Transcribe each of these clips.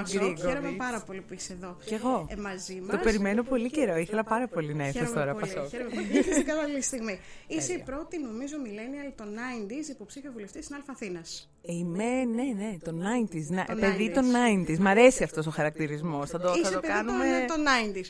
Ήρθατε στην ώρα Ελένη Πασόκ. Γκρίγκοβιτς. Χαίρομαι πάρα πολύ που είσαι εδώ. Κι εγώ. Ε, μαζί Το μας. περιμένω πολύ καιρό. Ήθελα πάρα πολύ να έρθω Χαίρομαι τώρα πολύ, Πασόκ. Χαίρομαι πολύ. Ήρθες στην κατάλληλη στιγμή. Είσαι η πρώτη, νομίζω, millennial των 90s υποψήφια βουλευτής στην Α' Αθήνας. Είμαι, ναι, ναι, το 90s. Να, Το παιδί 90s. των 90s. Μ' αρέσει αυτός ο χαρακτηρισμός. Θα το, θα Είσαι το παιδί κάνουμε. των, των 90s.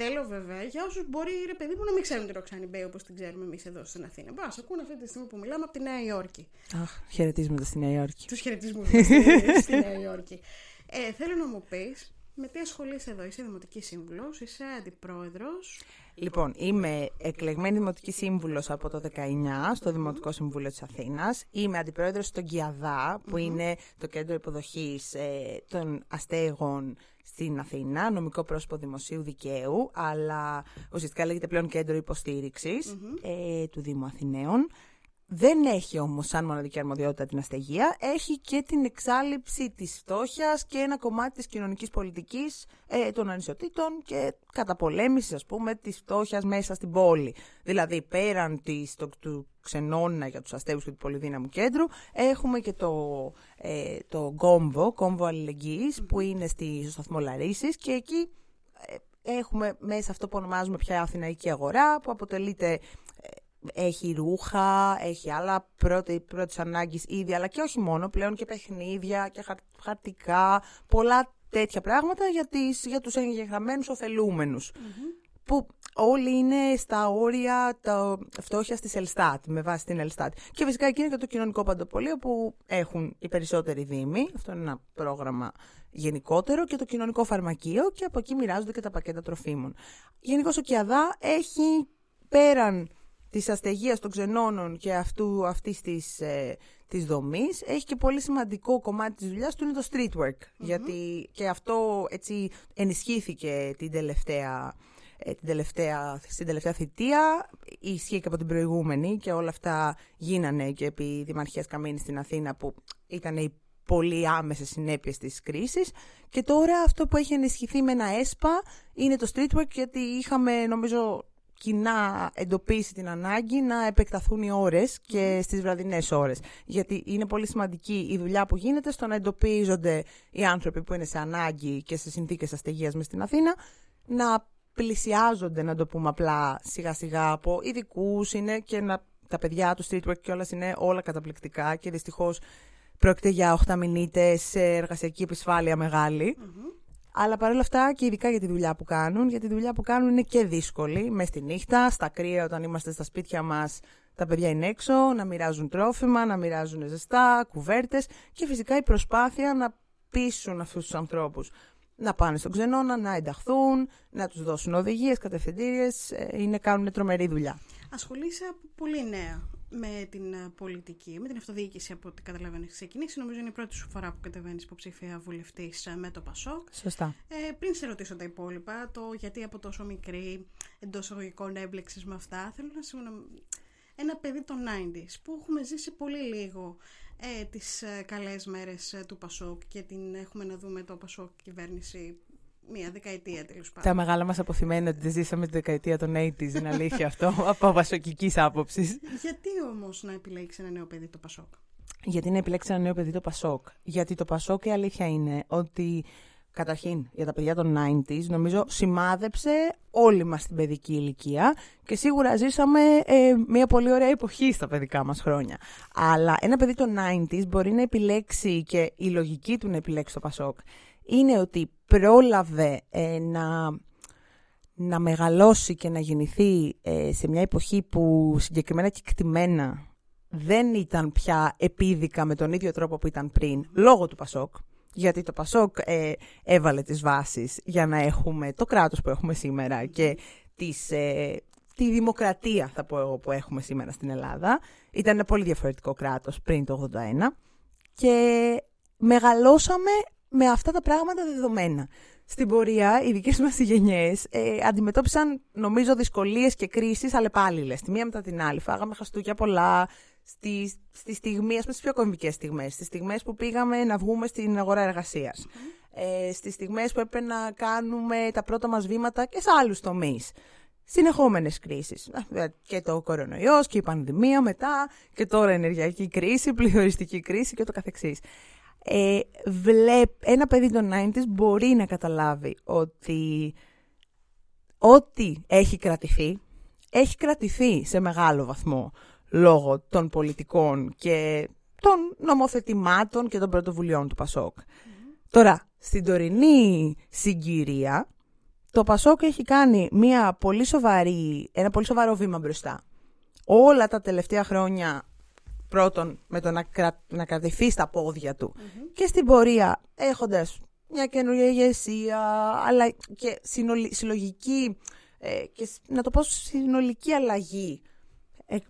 Θέλω βέβαια για όσους μπορεί ρε παιδί μου να μην ξέρουν τη Ροξάνη Μπέι όπως την ξέρουμε εμείς εδώ στην Αθήνα. Μπα, ακούνε αυτή τη στιγμή που μιλάμε από τη Νέα Υόρκη. Αχ, χαιρετίσματα στη Νέα Υόρκη. Τους χαιρετισμού μας στη, στη Νέα Υόρκη. Ε, θέλω να μου πεις με τι ασχολείσαι εδώ. Είσαι δημοτική σύμβουλος, είσαι αντιπρόεδρος; Λοιπόν, είμαι εκλεγμένη δημοτική σύμβουλος από το 19 στο Δημοτικό Συμβούλιο της Αθήνας. Είμαι αντιπρόεδρος στον ΚΙΑΔΑ, που είναι το κέντρο υποδοχής ε, των αστέγων στην Αθήνα, νομικό πρόσωπο δημοσίου δικαίου, αλλά ουσιαστικά λέγεται πλέον κέντρο υποστήριξης, ε, του Δήμου Αθηναίων. Δεν έχει όμως σαν μοναδική αρμοδιότητα την αστεγία, έχει και την εξάλληψη της φτώχειας και ένα κομμάτι της κοινωνικής πολιτικής ε, των ανισοτήτων και καταπολέμησης ας πούμε της φτώχειας μέσα στην πόλη. Δηλαδή πέραν της, το, του ξενώνα για τους αστέγους και του πολυδύναμου κέντρου έχουμε και το, ε, το κόμβο, κόμβο αλληλεγγύης που είναι στη, στο σταθμό Λαρίσης και εκεί ε, έχουμε μέσα αυτό που ονομάζουμε πια Αθηναϊκή αγορά που αποτελείται ε, έχει ρούχα, έχει άλλα πρώτη, πρώτης ανάγκης είδη, αλλά και όχι μόνο, πλέον και παιχνίδια και χαρ- χαρτικά, πολλά τέτοια πράγματα για, τις, για τους εγγεγραμμένους ωφελούμενους. Που όλοι είναι στα όρια τα φτώχεια της Ελστάτ, με βάση την Ελστάτ. Και φυσικά εκεί είναι και το κοινωνικό παντοπολείο που έχουν οι περισσότεροι δήμοι. Αυτό είναι ένα πρόγραμμα γενικότερο και το κοινωνικό φαρμακείο και από εκεί μοιράζονται και τα πακέτα τροφίμων. Γενικώς ο ΚΙΑΔΑ έχει πέραν της αστεγίας των ξενώνων και αυτού, αυτής της, ε, της δομής έχει και πολύ σημαντικό κομμάτι της δουλειάς του είναι το street work γιατί και αυτό έτσι ενισχύθηκε την τελευταία, ε, την τελευταία, στην τελευταία θητεία. Ισχύει και από την προηγούμενη και όλα αυτά γίνανε και επί Δημαρχίας Καμίνης στην Αθήνα που ήταν οι πολύ άμεσες συνέπειες της κρίσης. Και τώρα αυτό που έχει ενισχυθεί με ένα ΕΣΠΑ είναι το street work γιατί είχαμε νομίζω κοινά εντοπίσει την ανάγκη να επεκταθούν οι ώρες και στις βραδινές ώρες. Γιατί είναι πολύ σημαντική η δουλειά που γίνεται στο να εντοπίζονται οι άνθρωποι που είναι σε ανάγκη και σε συνθήκες αστεγίας μες στην Αθήνα, να πλησιάζονται, να το πούμε απλά, σιγά σιγά από ειδικούς είναι και να, τα παιδιά του street work και όλας είναι όλα καταπληκτικά και δυστυχώς πρόκειται για 8 μηνύτες σε εργασιακή επισφάλεια μεγάλη. Αλλά παρόλα αυτά και ειδικά για τη δουλειά που κάνουν, γιατί τη δουλειά που κάνουν είναι και δύσκολη. Μες στη νύχτα, στα κρύα, όταν είμαστε στα σπίτια μας, τα παιδιά είναι έξω, να μοιράζουν τρόφιμα, να μοιράζουν ζεστά, κουβέρτες και φυσικά η προσπάθεια να πείσουν αυτούς τους ανθρώπους να πάνε στον ξενώνα, να ενταχθούν, να τους δώσουν οδηγίες, κατευθυντήριες. Είναι, κάνουν τρομερή δουλειά. Ασχολείσαι από πολύ νέα με την ε, πολιτική, με την αυτοδιοίκηση από ό,τι καταλαβαίνει. Έχεις ξεκινήσει, νομίζω είναι η πρώτη σου φορά που κατεβαίνεις υποψήφια βουλευτής με το Πασόκ. Σωστά. Ε, πριν σε ρωτήσω τα υπόλοιπα, το γιατί από τόσο μικρή εντός εισαγωγικών έμπλεξες με αυτά, θέλω να σου ένα παιδί των 90s που έχουμε ζήσει πολύ λίγο ε, τις ε, καλές μέρες ε, του Πασόκ και την έχουμε να δούμε το Πασόκ κυβέρνηση μία δεκαετία τέλος πάντων. Τα μεγάλα μας αποθυμένα ότι ζήσαμε τη δεκαετία των 80s, είναι αλήθεια αυτό, από βασοκικής άποψης. Γιατί όμως να επιλέξεις ένα νέο παιδί το Πασόκ; Γιατί να επιλέξεις ένα νέο παιδί το Πασόκ; Γιατί το Πασόκ η αλήθεια είναι ότι καταρχήν για τα παιδιά των 90s νομίζω σημάδεψε όλη μας την παιδική ηλικία και σίγουρα ζήσαμε ε, μια πολύ ωραία εποχή στα παιδικά μας χρόνια. Αλλά ένα παιδί των 90s μπορεί να επιλέξει και η λογική του να επιλέξει το Πασόκ είναι ότι πρόλαβε ε, να, να μεγαλώσει και να γεννηθεί ε, σε μια εποχή που συγκεκριμένα και εκτιμένα δεν ήταν πια επίδικα με τον ίδιο τρόπο που ήταν πριν, λόγω του Πασόκ. Γιατί το Πασόκ ε, έβαλε τις βάσεις για να έχουμε το κράτος που έχουμε σήμερα και τις, ε, τη δημοκρατία, θα πω εγώ, που έχουμε σήμερα στην Ελλάδα. Ήταν ένα πολύ διαφορετικό κράτος πριν το 81 και μεγαλώσαμε με αυτά τα πράγματα δεδομένα. Στην πορεία, οι δικές μας γενιές ε, αντιμετώπισαν, νομίζω, δυσκολίες και κρίσεις αλλεπάλληλε. Τη μία μετά την άλλη. Φάγαμε χαστούκια πολλά. Στη, στη στιγμή, ας πούμε, στις πιο κομβικές στιγμές. Στις στιγμές που πήγαμε να βγούμε στην αγορά εργασίας. Ε, στις στιγμές που έπρεπε να κάνουμε τα πρώτα μας βήματα και σε άλλους τομείς. Συνεχόμενες κρίσεις. Και το κορονοϊός και η πανδημία μετά. Και τώρα ενεργειακή κρίση, πληθωριστική κρίση και το καθεξής ε, βλέπ, ένα παιδί των 90s μπορεί να καταλάβει ότι ό,τι έχει κρατηθεί, έχει κρατηθεί σε μεγάλο βαθμό λόγω των πολιτικών και των νομοθετημάτων και των πρωτοβουλειών του Πασόκ. Τώρα, στην τωρινή συγκυρία, το Πασόκ έχει κάνει μια πολύ σοβαρή, ένα πολύ σοβαρό βήμα μπροστά. Όλα τα τελευταία χρόνια πρώτον με το να, κρα... να κρατηθεί στα πόδια του και στην πορεία έχοντας μια καινούργια ηγεσία αλλά και συλλογική ε, και να το πω συνολική αλλαγή ε,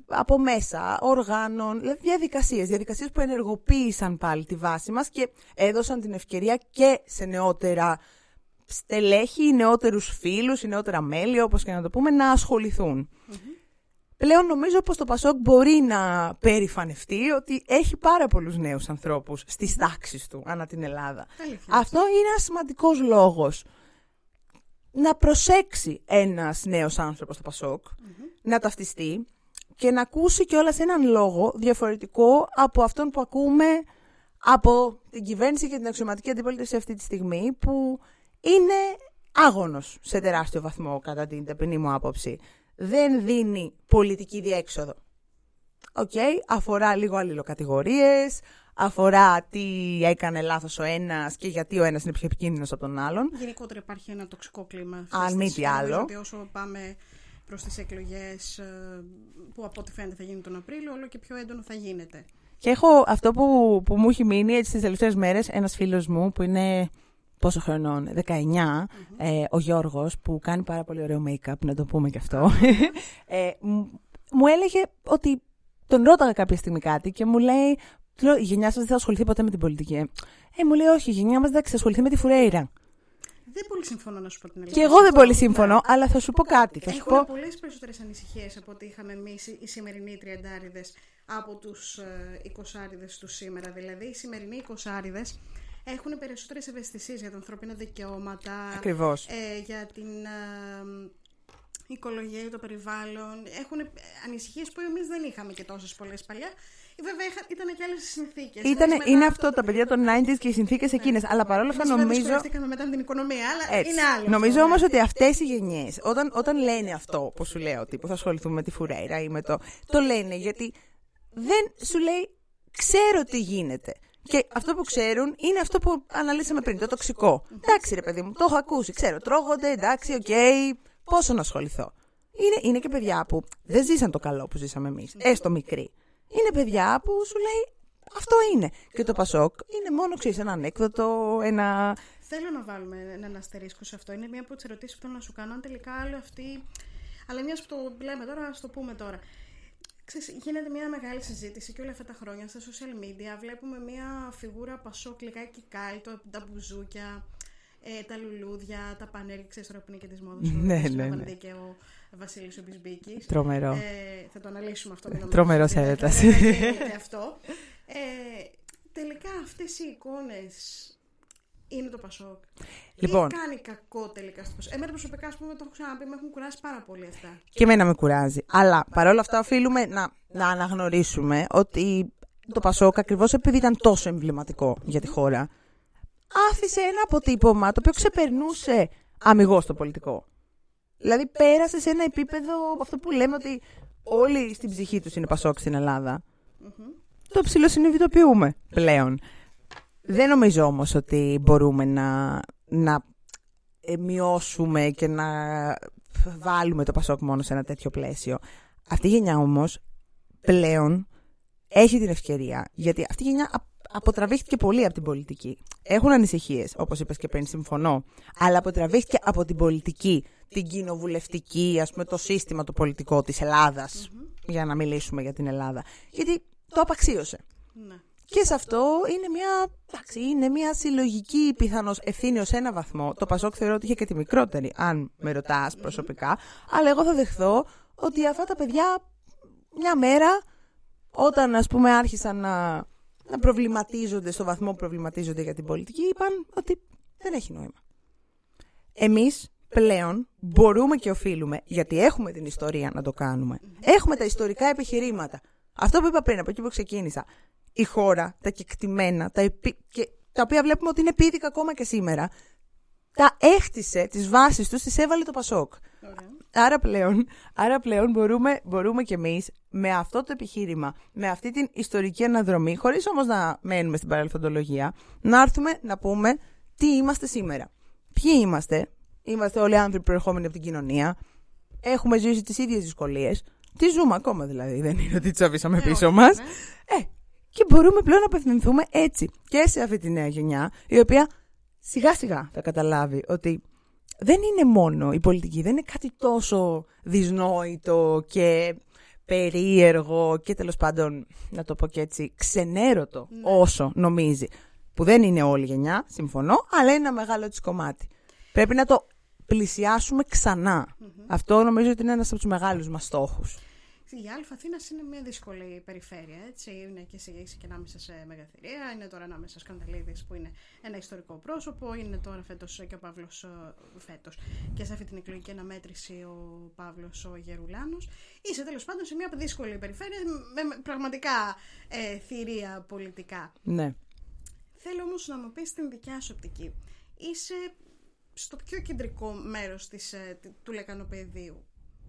από μέσα, οργάνων, δηλαδή διαδικασίες, διαδικασίες που ενεργοποίησαν πάλι τη βάση μας και έδωσαν την ευκαιρία και σε νεότερα στελέχη, νεότερους φίλους, νεότερα μέλη, όπως και να το πούμε, να ασχοληθούν. Πλέον νομίζω πως το Πασόκ μπορεί να περηφανευτεί ότι έχει πάρα πολλούς νέους ανθρώπους στις τάξεις του ανά την Ελλάδα. Αυτό είναι ένας σημαντικός λόγος να προσέξει ένας νέος άνθρωπος στο πασοκ να ταυτιστεί και να ακούσει κιόλα έναν λόγο διαφορετικό από αυτόν που ακούμε από την κυβέρνηση και την αξιωματική αντιπολίτευση αυτή τη στιγμή που είναι άγονος σε τεράστιο βαθμό κατά την ταπεινή μου άποψη δεν δίνει πολιτική διέξοδο. Οκ, αφορά λίγο αλληλοκατηγορίες, αφορά τι έκανε λάθος ο ένας και γιατί ο ένας είναι πιο επικίνδυνος από τον άλλον. Γενικότερα υπάρχει ένα τοξικό κλίμα. Αν μη τι άλλο. Γιατί όσο πάμε προς τις εκλογές ε, που από ό,τι φαίνεται θα γίνει τον Απρίλιο, όλο και πιο έντονο θα γίνεται. Και έχω αυτό που, που μου έχει μείνει έτσι τις τελευταίες μέρες, ένας φίλος μου που είναι πόσο χρονών, 19, ε, ο Γιώργος που κάνει πάρα πολύ ωραίο make-up, να το πούμε και αυτό, ε, μου έλεγε ότι τον ρώταγα κάποια στιγμή κάτι και μου λέει, η γενιά σας δεν θα ασχοληθεί ποτέ με την πολιτική. Ε, μου λέει, όχι, η γενιά μας δεν θα ασχοληθεί με τη φουρέιρα. Δεν πολύ συμφωνώ να σου πω την αλήθεια. Και εγώ δεν πολύ συμφωνώ, αλλά θα σου πω κάτι. Θα Έχουν πω... πολλές περισσότερες ανησυχίες από ό,τι είχαμε εμείς οι σημερινοί τριαντάριδες από τους εικοσάριδες του σήμερα. Δηλαδή, οι σημερινοί εικοσάριδες έχουν περισσότερες ευαισθησίες για τα ανθρώπινα δικαιώματα. Ακριβώς. Ε, για την ε, οικολογία, για το περιβάλλον. Έχουν ανησυχίες που εμείς δεν είχαμε και τόσες πολλές παλιά. Βέβαια ήταν και άλλες συνθήκες. Είναι αυτό τα παιδιά των 90s και οι συνθήκες ναι. εκείνες. Αλλά παρόλα αυτά νομίζω. Δεν μετά την οικονομία, αλλά είναι άλλο. Νομίζω όμως ότι αυτές οι γενιές, όταν, όταν λένε αυτό που σου λέω, ότι που θα ασχοληθούμε με τη φουρέιρα ή με το. Το λένε γιατί δεν σου λέει, ξέρω τι γίνεται. Και αυτό που ξέρουν είναι αυτό που αναλύσαμε πριν, το τοξικό. Εντάξει, ρε παιδί μου, το έχω ακούσει, ξέρω, τρώγονται, εντάξει, OK, okay, πόσο να ασχοληθώ. Είναι, είναι και παιδιά που δεν ζήσαν το καλό που ζήσαμε εμείς, έστω μικροί. Είναι παιδιά που σου λέει αυτό είναι. Και το Πασόκ είναι μόνο ξέρεις ένα ανέκδοτο, ένα. Θέλω να βάλουμε έναν αστερίσκο σε αυτό. Είναι μία από τις ερωτήσεις που θέλω να σου κάνω. Αν τελικά άλλο αυτή. Αλλά μιας που το λέμε τώρα, ας το πούμε τώρα. Ξέρεις, γίνεται μια μεγάλη συζήτηση και όλα αυτά τα χρόνια στα social media βλέπουμε μια φιγούρα πασό κλικάκι κάλτο, τα μπουζούκια, ε, τα λουλούδια, τα πανέρια, ξέρεις τώρα που είναι και της μόδας ναι, ναι, ναι. και ο Βασίλης ο Μπισμπίκης. Τρομερό. Ε, θα το αναλύσουμε αυτό. Τρομερό έρωτας. Και αυτό. Ε, τελικά αυτές οι εικόνες είναι το Πασόκ. Λοιπόν, Τι κάνει κακό τελικά στο Πασόκ. Εμένα προσωπικά, ας πούμε, το έχω ξαναπεί, με έχουν κουράσει πάρα πολύ αυτά. Και εμένα με κουράζει. Αλλά παρόλα αυτά, οφείλουμε να, να αναγνωρίσουμε ότι το Πασόκ, ακριβώς επειδή ήταν τόσο εμβληματικό για τη χώρα, άφησε ένα αποτύπωμα το οποίο ξεπερνούσε αμυγός το πολιτικό. Δηλαδή, πέρασε σε ένα επίπεδο αυτό που λέμε ότι όλοι στην ψυχή τους είναι Πασόκ στην Ελλάδα. Mm-hmm. Το ψηλοσυνειδητοποιούμε πλέον. Δεν νομίζω όμως ότι μπορούμε να, να ε, μειώσουμε και να βάλουμε το Πασόκ μόνο σε ένα τέτοιο πλαίσιο. Αυτή η γενιά όμως πλέον έχει την ευκαιρία, γιατί αυτή η γενιά α- αποτραβήχτηκε πολύ από την πολιτική. Έχουν ανησυχίες, όπως είπες και πριν, συμφωνώ. Αλλά αποτραβήχτηκε από την πολιτική, την κοινοβουλευτική, ας πούμε, το σύστημα το πολιτικό της ελλαδα Για να μιλήσουμε για την Ελλάδα. Γιατί το απαξίωσε. Ναι. Και σε αυτό είναι μια, εντάξει, είναι μια συλλογική πιθανώς ευθύνη ως ένα βαθμό. Το Πασόκ θεωρώ ότι είχε και τη μικρότερη, αν με ρωτάς προσωπικά. Αλλά εγώ θα δεχθώ ότι αυτά τα παιδιά μια μέρα, όταν ας πούμε άρχισαν να, να προβληματίζονται στο βαθμό που προβληματίζονται για την πολιτική, είπαν ότι δεν έχει νόημα. Εμείς πλέον μπορούμε και οφείλουμε, γιατί έχουμε την ιστορία να το κάνουμε. Έχουμε τα ιστορικά επιχειρήματα. Αυτό που είπα πριν, από εκεί που ξεκίνησα. Η χώρα, τα κεκτημένα, τα, επί... και τα οποία βλέπουμε ότι είναι επίδικα ακόμα και σήμερα, τα έχτισε, τις βάσεις τους, τις έβαλε το Πασόκ. Ωραία. Άρα πλέον, άρα πλέον μπορούμε, μπορούμε κι εμείς με αυτό το επιχείρημα, με αυτή την ιστορική αναδρομή, χωρίς όμως να μένουμε στην παρελθοντολογία, να έρθουμε να πούμε τι είμαστε σήμερα. Ποιοι είμαστε, είμαστε όλοι άνθρωποι προερχόμενοι από την κοινωνία, έχουμε ζήσει τις ίδιες δυσκολίες, τι ζούμε ακόμα δηλαδή, δεν είναι ότι τις αφήσαμε πίσω όχι, μας. ναι. Ε, και μπορούμε πλέον να απευθυνθούμε έτσι και σε αυτή τη νέα γενιά, η οποία σιγά σιγά θα καταλάβει ότι δεν είναι μόνο η πολιτική, δεν είναι κάτι τόσο δυσνόητο και περίεργο και τέλος πάντων, να το πω και έτσι, ξενέρωτο όσο νομίζει. Που δεν είναι όλη η γενιά, συμφωνώ, αλλά είναι ένα μεγάλο της κομμάτι. Πρέπει να το πλησιάσουμε ξανά. Αυτό νομίζω ότι είναι ένας από τους μεγάλους μας στόχους. Η Αλφα Αθήνας είναι μια δύσκολη περιφέρεια. Έτσι. Είναι και σε είσαι και ανάμεσα σε μεγαθυρία. Είναι τώρα ανάμεσα Σκανδαλίδης που είναι ένα ιστορικό πρόσωπο. Είναι τώρα φέτος και ο Παύλος φέτος. Και σε αυτή την εκλογική αναμέτρηση ο Παύλος ο Γερουλάνος. Είσαι τέλος πάντων σε μια δύσκολη περιφέρεια με με πραγματικά ε, θηρία πολιτικά. Ναι. Θέλω όμως να μου πεις την δικιά σου οπτική. Είσαι στο πιο κεντρικό μέρος της, ε, τ- του λεκανοπεδίου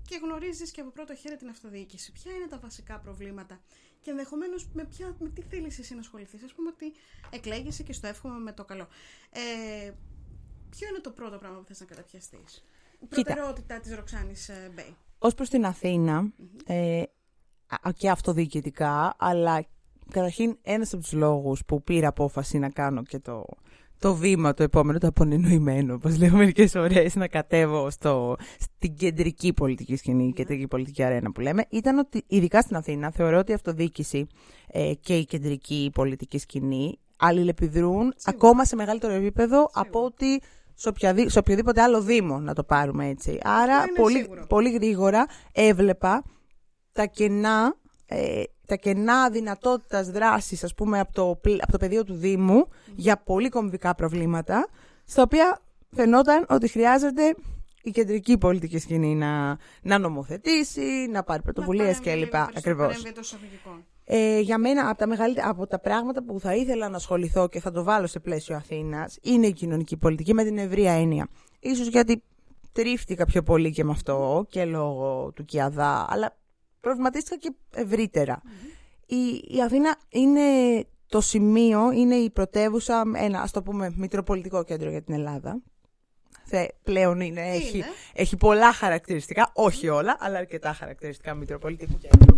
και γνωρίζεις και από πρώτο χέρι την αυτοδιοίκηση. Ποια είναι τα βασικά προβλήματα και ενδεχομένως με, ποια, με τι θέλεις εσύ να ασχοληθείς. Ας πούμε ότι εκλέγεσαι και στο εύχομαι με το καλό. Ε, ποιο είναι το πρώτο πράγμα που θες να καταπιαστείς; Η Κοίτα. προτεραιότητα της Ροξάνης ε, Μπέι. Ως προς την Αθήνα, ε, α- και αυτοδιοικητικά, αλλά καταρχήν ένας από τους λόγους που πήρα απόφαση να κάνω και το, το βήμα το επόμενο, το απονενοημένο, όπως λέω μερικές φορές, να κατέβω στο, στην κεντρική πολιτική σκηνή, κεντρική πολιτική αρένα που λέμε, ήταν ότι ειδικά στην Αθήνα θεωρώ ότι η αυτοδιοίκηση ε, και η κεντρική πολιτική σκηνή αλληλεπιδρούν ακόμα σε μεγαλύτερο επίπεδο από ότι σε, οποιαδή- σε οποιοδήποτε άλλο δήμο, να το πάρουμε έτσι. Άρα είναι πολύ, σίγουρο. πολύ γρήγορα έβλεπα τα κενά, ε, τα κενά δυνατότητας δράσης, ας πούμε, από το, πλ- από το πεδίο του Δήμου για πολύ κομβικά προβλήματα, στα οποία φαινόταν ότι χρειάζεται η κεντρική πολιτική σκηνή να, να νομοθετήσει, να πάρει πρωτοβουλίες Να κλπ. παρέμβει, Ακριβώς. παρέμβει εντός εισαγωγικών. Ε, για μένα, από τα, μεγαλύτερα, από τα πράγματα που θα ήθελα να ασχοληθώ και θα το βάλω σε πλαίσιο Αθήνας, είναι η κοινωνική πολιτική με την ευρεία έννοια. Ίσως γιατί τρίφτηκα πιο πολύ και με αυτό και λόγω του Κιαδά, αλλά προβληματίστηκα και ευρυτερα Η, η Αθήνα είναι το σημείο, είναι η πρωτεύουσα, ένα ας το πούμε μητροπολιτικό κέντρο για την Ελλάδα. Θε, πλέον είναι, έχει, Είναι; έχει πολλά χαρακτηριστικά, όχι όλα, αλλά αρκετά χαρακτηριστικά μητροπολιτικού κέντρου.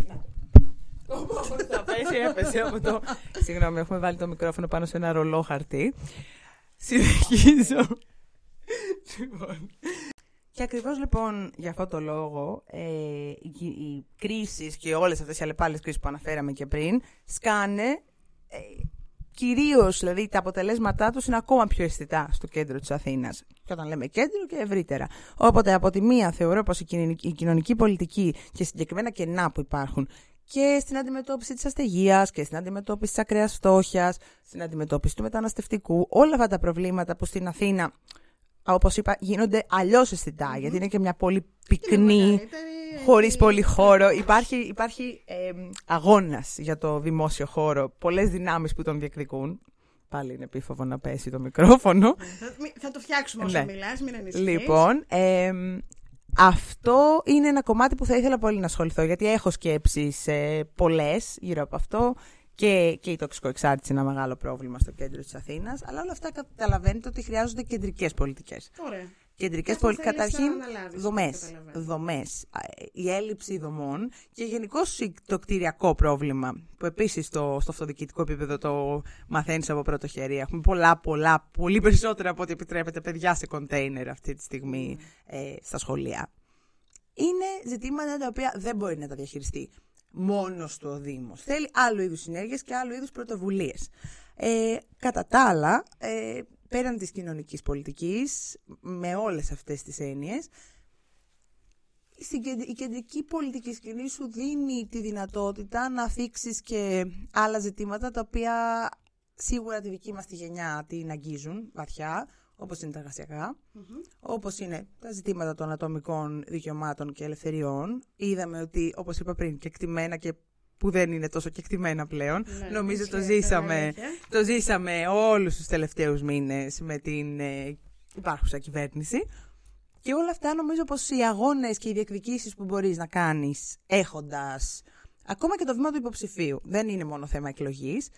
Όπως θα πέσει, έπεσε από το... Συγγνώμη, έχουμε βάλει το μικρόφωνο πάνω σε ένα ρολό χαρτί. Συνεχίζω. λοιπόν. Και ακριβώς λοιπόν για αυτό το λόγο ε, οι, οι κρίσεις και όλες αυτές οι αλλεπάλλες κρίσεις που αναφέραμε και πριν σκάνε ε, κυρίως δηλαδή τα αποτελέσματά τους είναι ακόμα πιο αισθητά στο κέντρο της Αθήνας. Και όταν λέμε κέντρο και ευρύτερα. Οπότε από τη μία θεωρώ πως η κοινωνική, η κοινωνική πολιτική και συγκεκριμένα κενά που υπάρχουν και στην αντιμετώπιση της αστεγίας και στην αντιμετώπιση της ακραίας φτώχειας, στην αντιμετώπιση του μεταναστευτικού, όλα αυτά τα προβλήματα που στην Αθήνα, όπως είπα, γίνονται αλλιώς αισθητά, γιατί είναι και μια πολύ Είναι πυκνή, μεγαλύτερη, χωρίς έχει- πολύ χώρο. Υπάρχει, υπάρχει ε, αγώνας για το δημόσιο χώρο, πολλές δυνάμεις που τον διεκδικούν. Πάλι είναι επίφοβο να πέσει το μικρόφωνο. Θα, μη- θα το φτιάξουμε όσο Ναι. μιλάς, μην ανησυχείς. Λοιπόν, εμ, αυτό είναι ένα κομμάτι που θα ήθελα πολύ να ασχοληθώ, γιατί έχω σκέψεις ε, πολλές γύρω από αυτό και, και η τοξικοεξάρτηση είναι ένα μεγάλο πρόβλημα στο κέντρο της Αθήνας, αλλά όλα αυτά καταλαβαίνετε ότι χρειάζονται κεντρικές πολιτικές. Ωραία. Κεντρικές αυτό πολι... θέλεις να Καταρχήν, αναλάβεις, δομές. καταλαβαίνω. Δομές. Α, ε, Η έλλειψη δομών και γενικώ το κτηριακό πρόβλημα, που επίσης στο, στο αυτοδιοικητικό επίπεδο το μαθαίνεις από πρώτο χέρι. Έχουμε πολλά, πολλά, πολύ περισσότερα από ό,τι επιτρέπεται παιδιά σε κοντέινερ αυτή τη στιγμή ε, στα σχολεία. Είναι ζητήματα τα οποία δεν μπορεί να τα διαχειριστεί μόνο του ο Δήμος. Θέλει άλλου είδους συνέργειες και άλλου είδους πρωτοβουλίες. Ε, κατά τα άλλα, ε, πέραν της κοινωνικής πολιτικής, με όλες αυτές τις έννοιες, στην κεντ- η κεντρική πολιτική σκηνή σου δίνει τη δυνατότητα να θίξεις και άλλα ζητήματα τα οποία σίγουρα τη δική μας τη γενιά την αγγίζουν βαθιά, όπως είναι τα εργασιακά, όπως είναι τα ζητήματα των ατομικών δικαιωμάτων και ελευθεριών. Είδαμε ότι, όπως είπα πριν, κεκτημένα και που δεν είναι τόσο κεκτημένα πλέον. Ναι, Νομίζω ισχύει το αυτό, ζήσαμε, είναι αλήθεια. το ζήσαμε όλους τους τελευταίους μήνες με την ε, υπάρχουσα κυβέρνηση. Και όλα αυτά νομίζω πως οι αγώνες και οι διεκδικήσεις που μπορείς να κάνεις έχοντας ακόμα και το βήμα του υποψηφίου δεν είναι μόνο θέμα εκλογής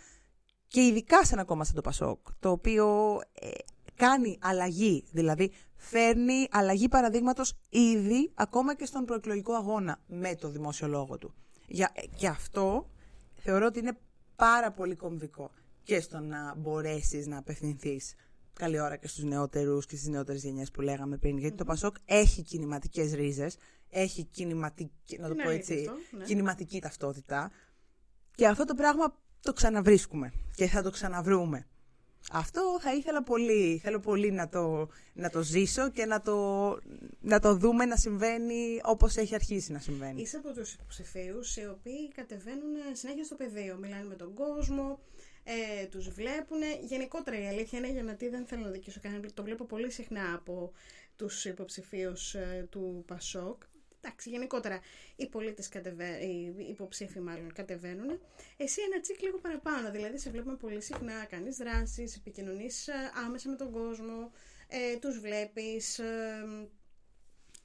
και ειδικά σε ένα κόμμα σαν το Πασόκ το οποίο ε, κάνει αλλαγή, δηλαδή φέρνει αλλαγή παραδείγματος ήδη ακόμα και στον προεκλογικό αγώνα με το δημόσιο λόγο του. Για, ε, και αυτό θεωρώ ότι είναι πάρα πολύ κομβικό και στο να μπορέσεις να απευθυνθείς καλή ώρα και στους νεότερους και στις νεότερες γενιές που λέγαμε πριν. Γιατί το Πασόκ έχει κινηματικές ρίζες, έχει κινηματική, να το Είναι πω αλήθεια έτσι, αυτό, ναι. κινηματική ταυτότητα. Και αυτό το πράγμα το ξαναβρίσκουμε και θα το ξαναβρούμε. Αυτό θα ήθελα πολύ, θέλω πολύ να το, να το ζήσω και να το, να το δούμε να συμβαίνει όπως έχει αρχίσει να συμβαίνει. Είσαι από τους υποψηφίους οι οποίοι κατεβαίνουν συνέχεια στο πεδίο. Μιλάνε με τον κόσμο, ε, τους βλέπουν. Γενικότερα η αλήθεια είναι γιατί δεν θέλω να δικήσω κανέναν. Το βλέπω πολύ συχνά από τους υποψηφίους ε, του Πασόκ. Εντάξει, γενικότερα οι πολίτες κατεβα... οι υποψήφοι μάλλον κατεβαίνουν. Εσύ ένα τσικ λίγο παραπάνω, δηλαδή σε βλέπουμε πολύ συχνά, κάνεις δράσεις, επικοινωνείς ε, άμεσα με τον κόσμο, ε, τους βλέπεις, ε,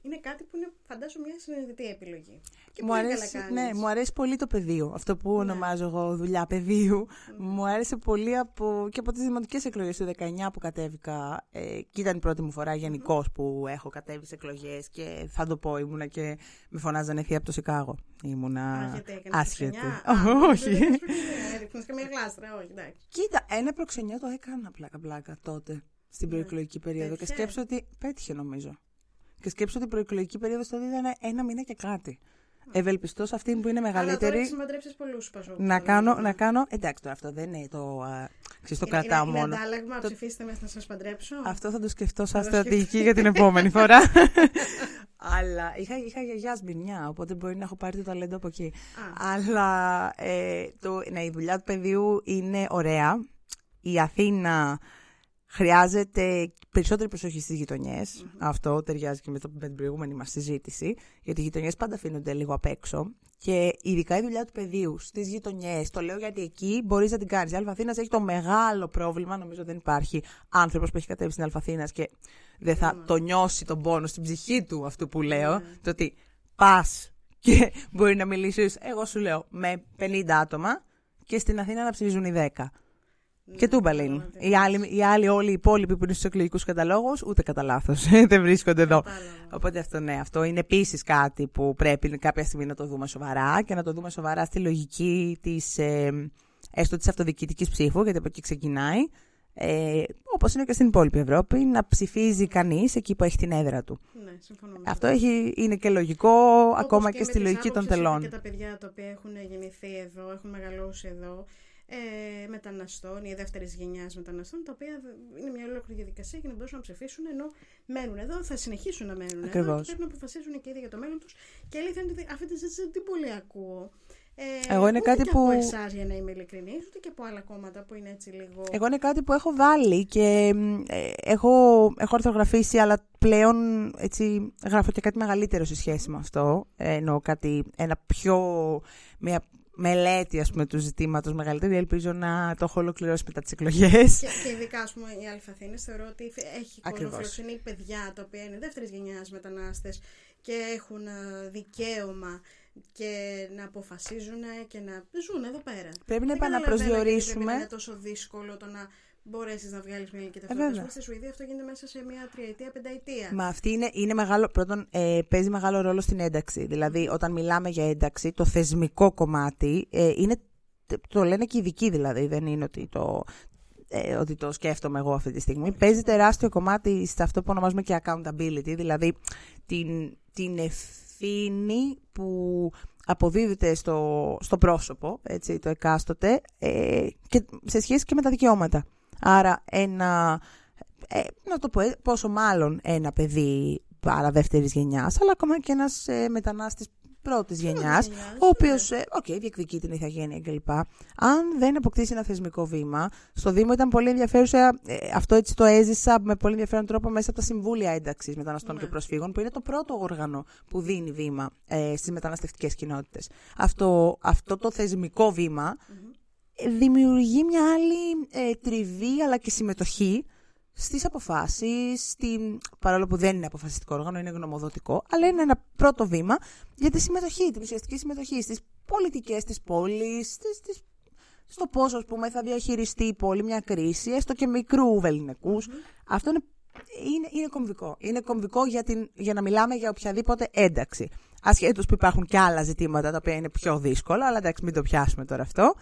είναι κάτι που είναι φαντάζομαι μια συνειδητή επιλογή. Και μου πολύ αρέσει, καλά ναι, κάνεις. Ναι. μου αρέσει πολύ το πεδίο. Αυτό που ονομάζω εγώ δουλειά πεδίου. Μου άρεσε πολύ από, και από τις δημοτικές εκλογές του 19 που κατέβηκα. Ε, και ήταν η πρώτη μου φορά γενικώ που έχω κατέβει σε εκλογές και θα το πω, ήμουνα και με φωνάζανε θεία από το Σικάγο. Ήμουνα Α, γιατί έκανες άσχετη. προξενιά. Α, Όχι. δεν έκανες προξενιά, Έδειχνες καμία γλάστρα, όχι, εντάξει. Κοίτα, ένα προξενιά το έκανα πλάκα-πλάκα τότε στην προεκλογική περίοδο και Πέτυχε. σκέψω ότι πέτυχε νομίζω. Και σκέψω ότι η προεκλογική περίοδος τότε ήταν ένα μήνα και κάτι. Ευελπιστώς σε αυτήν που είναι Αλλά τώρα μεγαλύτερη έχεις συμμαντρέψεις πολλούς Πασόκους. να τώρα, κάνω, ναι. να κάνω. Εντάξει, τώρα αυτό δεν είναι το. α, Ξέρεις, το Είναι- κρατάω είναι, μόνο. Είναι αντάλλαγμα, Το- ψηφίστε με να σας παντρέψω. Αυτό θα το σκεφτώ Θα σαν το στρατηγική σκεφτείς. για την επόμενη φορά. Αλλά είχα, είχα γιαγιά σμπινιά, οπότε μπορεί να έχω πάρει το ταλέντο από εκεί. Αλλά ε, το, ναι, η δουλειά του παιδιού είναι ωραία. Η Αθήνα χρειάζεται περισσότερη προσοχή στις γειτονιες Αυτό ταιριάζει και με, το, με την προηγούμενη μας συζήτηση. Γιατί οι γειτονιές πάντα αφήνονται λίγο απ' έξω. Και ειδικά η δουλειά του παιδιού στις γειτονιές, το λέω γιατί εκεί μπορείς να την κάνεις. Η Αλφαθήνας έχει το μεγάλο πρόβλημα, νομίζω δεν υπάρχει άνθρωπος που έχει κατέβει στην Αλφαθήνας και δεν θα το νιώσει τον πόνο στην ψυχή του αυτό που λέω. Το ότι πας και μπορεί να μιλήσεις, εγώ σου λέω, με 50 άτομα και στην Αθήνα να ψηφίζουν οι 10. Και τούμπαλιν. Οι άλλοι, οι άλλοι όλοι οι υπόλοιποι που είναι στους εκλογικούς καταλόγους, ούτε κατά λάθος δεν βρίσκονται εδώ. Οπότε αυτό ναι, αυτό είναι επίσης κάτι που πρέπει κάποια στιγμή να το δούμε σοβαρά και να το δούμε σοβαρά στη λογική της ε, έστω της αυτοδιοικητικής ψήφου, γιατί από εκεί ξεκινάει. Ε, Όπως είναι και στην υπόλοιπη Ευρώπη, να ψηφίζει κανείς εκεί που έχει την έδρα του. Ναι, συμφωνώ με Αυτό έχει, είναι και λογικό Όπως ακόμα και και, με στη τις λογική των άποψεις ότι τελών. Και τα παιδιά τα οποία έχουν γεννηθεί εδώ, έχουν μεγαλώσει εδώ, ε, μεταναστών ή δεύτερης γενιάς μεταναστών, τα οποία είναι μια ολόκληρη διαδικασία για να μπορέσουν να ψηφίσουν ενώ μένουν εδώ, θα συνεχίσουν να μένουν εδώ Ακριβώς. και πρέπει να αποφασίσουν και ίδια για το μέλλον τους. Και η αλήθεια είναι ότι αυτή τη συζήτηση δεν την πολύ ακούω. Ε, Εγώ είναι ούτε κάτι και που- από εσάς, για να είμαι ειλικρινής, ούτε και από άλλα κόμματα που είναι έτσι λίγο. Εγώ είναι κάτι που έχω βάλει και μ, ε, έχω, έχω αρθρογραφήσει, αλλά πλέον έτσι, γράφω και κάτι μεγαλύτερο σε σχέση με αυτό. Ε, εννοώ κάτι, ένα πιο, μια μελέτη ας πούμε του ζητήματος μεγαλύτερη. Ελπίζω να το έχω ολοκληρώσει μετά τις εκλογές. Και, και ειδικά, ας πούμε, οι Αλφαθήνε θεωρώ ότι έχει κόσμο Ακριβώς. φιλοξενεί παιδιά τα οποία είναι δεύτερης γενιάς μετανάστες και έχουν ε, δικαίωμα και να αποφασίζουν και να ζουν εδώ πέρα. Πρέπει να Δεν καταλαβαίνω γιατί επαναπροσδιορίσουμε. πρέπει να Είναι τόσο δύσκολο το να μπορέσεις να βγάλεις μια ηλικία βέβαια. ταυτότητα. Στη Σουηδία αυτό γίνεται μέσα σε μια τριετία, πενταετία. Μα αυτή είναι, είναι μεγάλο, πρώτον, ε, παίζει μεγάλο ρόλο στην ένταξη. Δηλαδή, όταν μιλάμε για ένταξη, το θεσμικό κομμάτι ε, είναι, το λένε και οι ειδικοί δηλαδή, δεν είναι ότι το, ε, ότι το σκέφτομαι εγώ αυτή τη στιγμή. Παίζει τεράστιο κομμάτι σε αυτό που ονομάζουμε και accountability, δηλαδή την, την ευθύνη που αποδίδεται στο, στο πρόσωπο, έτσι, το εκάστοτε, ε, και σε σχέση και με τα δικαιώματα. Άρα ένα, ε, να το πω, ε, πόσο μάλλον ένα παιδί πάρα δεύτερης γενιάς, αλλά ακόμα και ένας ε, μετανάστης πρώτης γενιάς, γενιάς, ο οποίος, ε, οκ, διεκδικεί την ιθαγένεια κλπ. Αν δεν αποκτήσει ένα θεσμικό βήμα, στο Δήμο ήταν πολύ ενδιαφέρουσα, ε, αυτό έτσι το έζησα με πολύ ενδιαφέρον τρόπο μέσα από τα Συμβούλια Ένταξης Μεταναστών Ναι. και Προσφύγων, που είναι το πρώτο όργανο που δίνει βήμα ε, στις μεταναστευτικές κοινότητες. Αυτό, αυτό το θεσμικό βήμα ε, δημιουργεί μια άλλη ε, τριβή αλλά και συμμετοχή στις αποφάσεις, στην... παρόλο που δεν είναι αποφασιστικό όργανο, είναι γνωμοδοτικό, αλλά είναι ένα πρώτο βήμα για τη συμμετοχή, την ουσιαστική συμμετοχή στις πολιτικές της πόλης, στις, στις- στο πώς, ας πούμε, θα διαχειριστεί η πόλη μια κρίση, έστω και μικρού βεληνικούς. Αυτό είναι, είναι, είναι κομβικό. Είναι κομβικό για, την, για να μιλάμε για οποιαδήποτε ένταξη. Ασχέτως που υπάρχουν και άλλα ζητήματα τα οποία είναι πιο δύσκολα, αλλά εντάξει μην το πιάσουμε τώρα αυτό.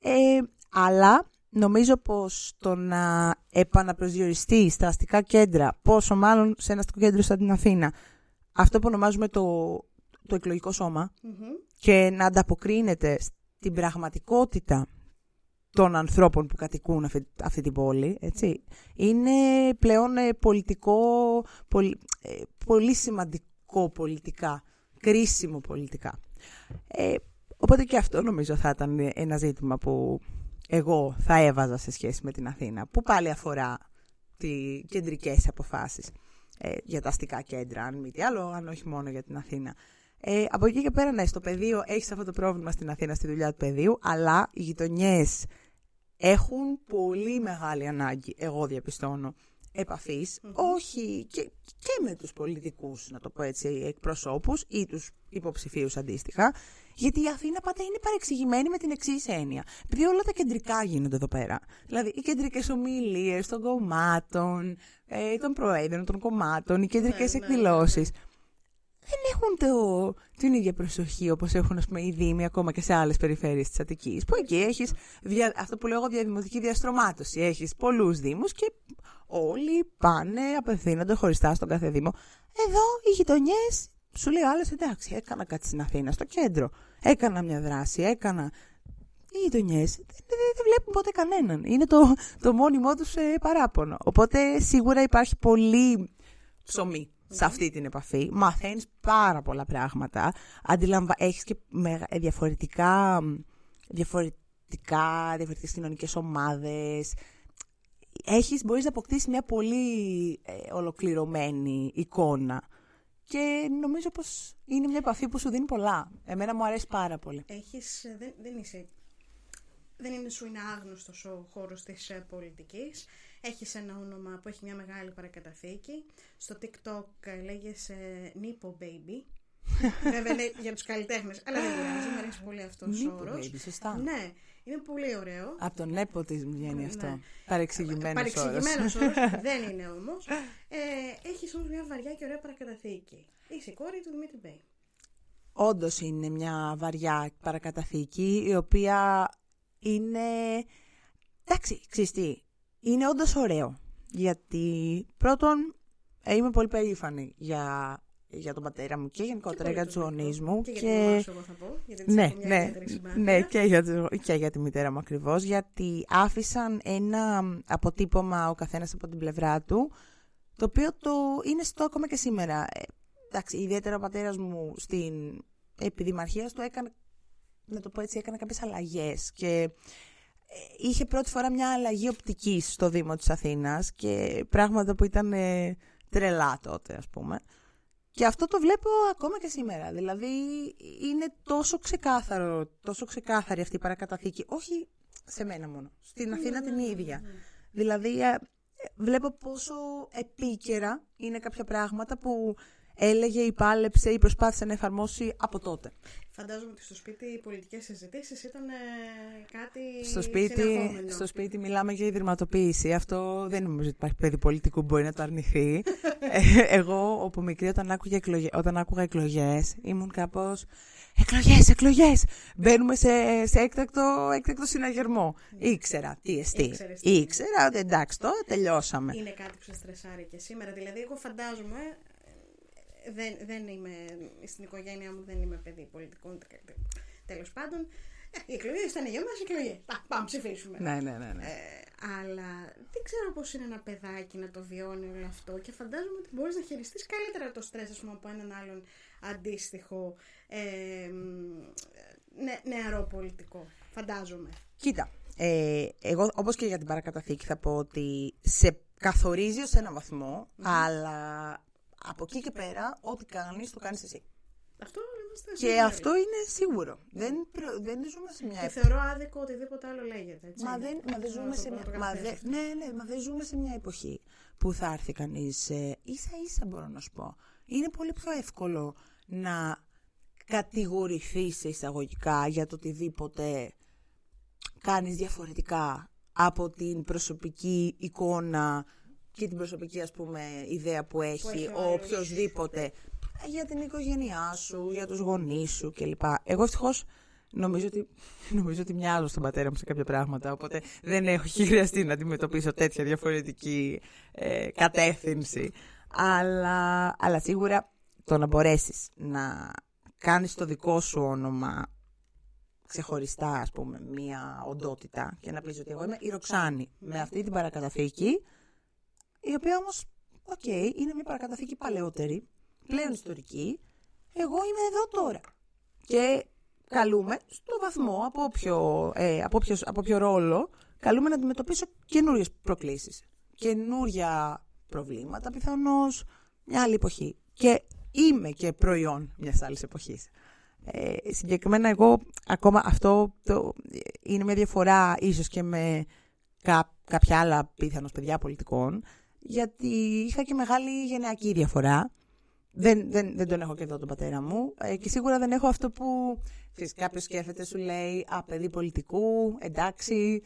Ε, αλλά νομίζω πως το να επαναπροσδιοριστεί στα αστικά κέντρα, πόσο μάλλον σε ένα αστικό κέντρο σαν την Αθήνα, αυτό που ονομάζουμε το, το εκλογικό σώμα Μμμ. και να ανταποκρίνεται στην πραγματικότητα των ανθρώπων που κατοικούν αυτή, αυτή την πόλη, έτσι, είναι πλέον ε, πολιτικό, πολυ- ε, πολύ σημαντικό πολιτικά, κρίσιμο πολιτικά. Ε, οπότε και αυτό νομίζω θα ήταν ένα ζήτημα που εγώ θα έβαζα σε σχέση με την Αθήνα, που πάλι αφορά τι κεντρικές αποφάσεις ε, για τα αστικά κέντρα, αν μη τι άλλο, αν όχι μόνο για την Αθήνα. Ε, από εκεί και πέρα, ναι, στο πεδίο έχεις αυτό το πρόβλημα στην Αθήνα στη δουλειά του πεδίου, αλλά οι γειτονιές έχουν πολύ μεγάλη ανάγκη, εγώ διαπιστώνω, επαφης όχι και, και με τους πολιτικούς, να το πω έτσι, εκπροσώπους ή τους υποψηφίους αντίστοιχα, γιατί η Αθήνα πάντα είναι παρεξηγημένη με την εξής έννοια. Επειδή όλα τα κεντρικά γίνονται εδώ πέρα. Δηλαδή, οι κεντρικές ομιλίες των κομμάτων, ε, των προέδρων των κομμάτων, οι κεντρικές ναι, ναι, εκδηλώσεις. Δεν έχουν το, την ίδια προσοχή όπως έχουν ας πούμε, οι Δήμοι ακόμα και σε άλλες περιφέρειες της Αττικής. Που εκεί έχεις αυτό που λέω εγώ διαδημοτική διαστρωμάτωση. Έχεις πολλούς Δήμους και όλοι πάνε, απευθύνονται χωριστά στον κάθε Δήμο. Εδώ οι γειτονιές σου λέει ο άλλος εντάξει, έκανα κάτι στην Αθήνα, στο κέντρο. Έκανα μια δράση, έκανα. Οι γειτονιές δεν, δεν, δεν βλέπουν ποτέ κανέναν. Είναι το, το μόνιμό τους ε, παράπονο. Οπότε σίγουρα υπάρχει πολύ ψωμί σε αυτή την επαφή. Μαθαίνεις πάρα πολλά πράγματα. Αντιλαμβα... Έχεις και μεγα... ε, διαφορετικά, διαφορετικά, διαφορετικές κοινωνικές ομάδες. Έχεις, μπορείς να αποκτήσεις μια πολύ ε, ολοκληρωμένη εικόνα. Και νομίζω πως είναι μια επαφή που σου δίνει πολλά. Εμένα μου αρέσει πάρα πολύ. Έχεις, ε, δεν, δεν είσαι δεν είναι σου είναι άγνωστος ο χώρος της ε, πολιτικής. Έχεις ένα όνομα που έχει μια μεγάλη παρακαταθήκη. Στο TikTok ε, λέγεσαι Nipo Baby. Βέβαια είναι για τους καλλιτέχνες, αλλά δεν πειράζει, μου αρέσει πολύ αυτός ο Nipo όρος. Baby, σωστά. Ναι, είναι πολύ ωραίο. Από τον nepotism βγαίνει αυτό. Ναι. Παρεξηγημένος όρος. Παρεξηγημένος όρος, δεν είναι όμως. Ε, έχεις όμως μια βαριά και ωραία παρακαταθήκη. Είσαι η κόρη του Δημήτρη Μπέι. Όντως είναι μια βαριά παρακαταθήκη η οποία είναι. Εντάξει, ξέρεις τι, είναι όντως ωραίο. Γιατί πρώτον ε, είμαι πολύ περήφανη για, για τον πατέρα μου και γενικότερα για τους γονείς μου. Και για την μαμά σου, εγώ θα πω. Γιατί της Ναι, έχω μια ναι, ιδιαίτερη συμπάθεια. ναι και, για, τη- και για τη μητέρα μου ακριβώς, γιατί άφησαν ένα αποτύπωμα ο καθένας από την πλευρά του, το οποίο το είναι στο ακόμα και σήμερα. Ε, εντάξει, ιδιαίτερα ο πατέρας μου στην επιδημαρχία του έκανε, να το πω έτσι, έκανε κάποιες αλλαγές και ε, είχε πρώτη φορά μια αλλαγή οπτικής στο Δήμο της Αθήνας και πράγματα που ήταν ε, τρελά τότε ας πούμε. Και αυτό το βλέπω ακόμα και σήμερα. Δηλαδή είναι τόσο ξεκάθαρο, τόσο ξεκάθαρη αυτή η παρακαταθήκη. Όχι σε μένα μόνο, στην Αθήνα την ίδια. Δηλαδή ε, βλέπω πόσο επίκαιρα είναι κάποια πράγματα που έλεγε, υπάλεψε ή προσπάθησε να εφαρμόσει από τότε. Φαντάζομαι ότι στο σπίτι οι πολιτικές συζητήσεις ήταν ε, κάτι Στο σπίτι, συνεχόμενο. στο σπίτι μιλάμε για ιδρυματοποίηση. Αυτό δεν νομίζω ότι υπάρχει παιδί πολιτικού που μπορεί να το αρνηθεί. Ε, εγώ, όπου μικρή, όταν άκουγα, εκλογέ, όταν άκουγα εκλογές, ήμουν κάπως... Εκλογές, εκλογές! Μπαίνουμε σε, σε έκτακτο, έκτακτο συναγερμό. Ήξερα τι εστί. Ήξερες τι. Ήξερα ότι εντάξει, τώρα τελειώσαμε. Είναι κάτι που σε στρεσάρει και σήμερα. Δηλαδή, εγώ φαντάζομαι. Ε, Δεν, δεν είμαι στην οικογένειά μου, δεν είμαι παιδί πολιτικών. Τέλος πάντων, ε, οι εκλογές ήταν για μας εκλογές. Πάμε, ψηφίσουμε. Ναι, ναι, ναι. ναι. Ε, αλλά δεν ξέρω πώς είναι ένα παιδάκι να το βιώνει όλο αυτό και φαντάζομαι ότι μπορείς να χειριστείς καλύτερα το στρες ας πούμε, από έναν άλλον αντίστοιχο ε, μ, νε, νεαρό πολιτικό. Φαντάζομαι. Κοίτα, ε, εγώ όπως και για την παρακαταθήκη θα πω ότι σε καθορίζει ως ένα βαθμό, αλλά από εκεί και πέρα ό,τι κάνεις το κάνεις εσύ. Αυτό είμαστε Και σίγουροι. αυτό είναι σίγουρο. Δεν, προ- δεν ζούμε σε μια Και εποχή. θεωρώ άδικο οτιδήποτε άλλο λέγεται. Έτσι. Μα δεν, μα δεν Να ζούμε το σε πω, μια, να το μα δεν- καταθέσω. ναι, ναι, μα δεν ζούμε σε μια εποχή που θα έρθει κανείς ε, ίσα ίσα μπορώ να σου πω. Είναι πολύ πιο εύκολο να κατηγορηθεί σε εισαγωγικά για το οτιδήποτε κάνεις διαφορετικά από την προσωπική εικόνα και την προσωπική ας πούμε ιδέα που έχει, έχει ο ο άλλος. οποιοδήποτε για την οικογένειά σου, για τους γονείς σου κλπ. Εγώ ευτυχώς νομίζω ότι, νομίζω ότι μοιάζω στον πατέρα μου σε κάποια πράγματα, οπότε δεν έχω χρειαστεί να αντιμετωπίσω τέτοια διαφορετική ε, κατεύθυνση. Αλλά, αλλά σίγουρα το να μπορέσεις να κάνεις το δικό σου όνομα ξεχωριστά, ας πούμε, μία οντότητα και να πεις ότι εγώ είμαι η Ρωξάνη με αυτή την παρακαταθήκη, η οποία όμως, οκ, είναι μια παρακαταθήκη παλαιότερη, πλέον ιστορική, εγώ είμαι εδώ τώρα. Και καλούμε στο βαθμό, από όποιο, ε, από όποιος- από όποιο ρόλο, καλούμε να αντιμετωπίσω καινούριες προκλήσεις. Καινούρια προβλήματα, πιθανώς, μια άλλη εποχή. Και είμαι και προϊόν μιας άλλης εποχής. Ε, συγκεκριμένα εγώ ακόμα αυτό το, είναι μια διαφορά ίσως και με κα, κάποια άλλα πιθανώς παιδιά πολιτικών γιατί είχα και μεγάλη γενεακή διαφορά. Δεν, δεν, δεν τον έχω και εδώ τον πατέρα μου. Ε, και σίγουρα δεν έχω αυτό που ξέρεις, κάποιος σκέφτεται σου λέει α παιδί πολιτικού εντάξει